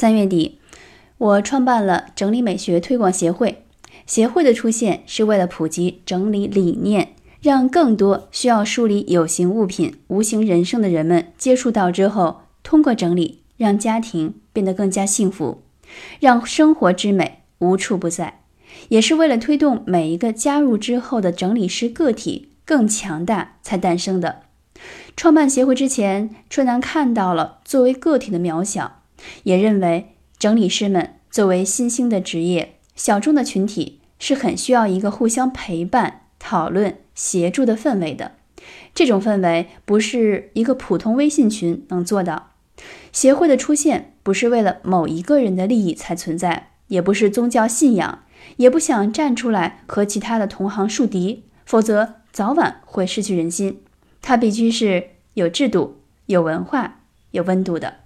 三月底，我创办了整理美学推广协会。协会的出现是为了普及整理理念，让更多需要梳理有形物品、无形人生的人们接触到之后，通过整理让家庭变得更加幸福，让生活之美无处不在。也是为了推动每一个加入之后的整理师个体更强大才诞生的。创办协会之前，春楠看到了作为个体的渺小。也认为整理师们作为新兴的职业，小众的群体是很需要一个互相陪伴、讨论、协助的氛围的。这种氛围不是一个普通微信群能做到。协会的出现不是为了某一个人的利益才存在，也不是宗教信仰，也不想站出来和其他的同行树敌，否则早晚会失去人心。它必须是有制度、有文化、有温度的。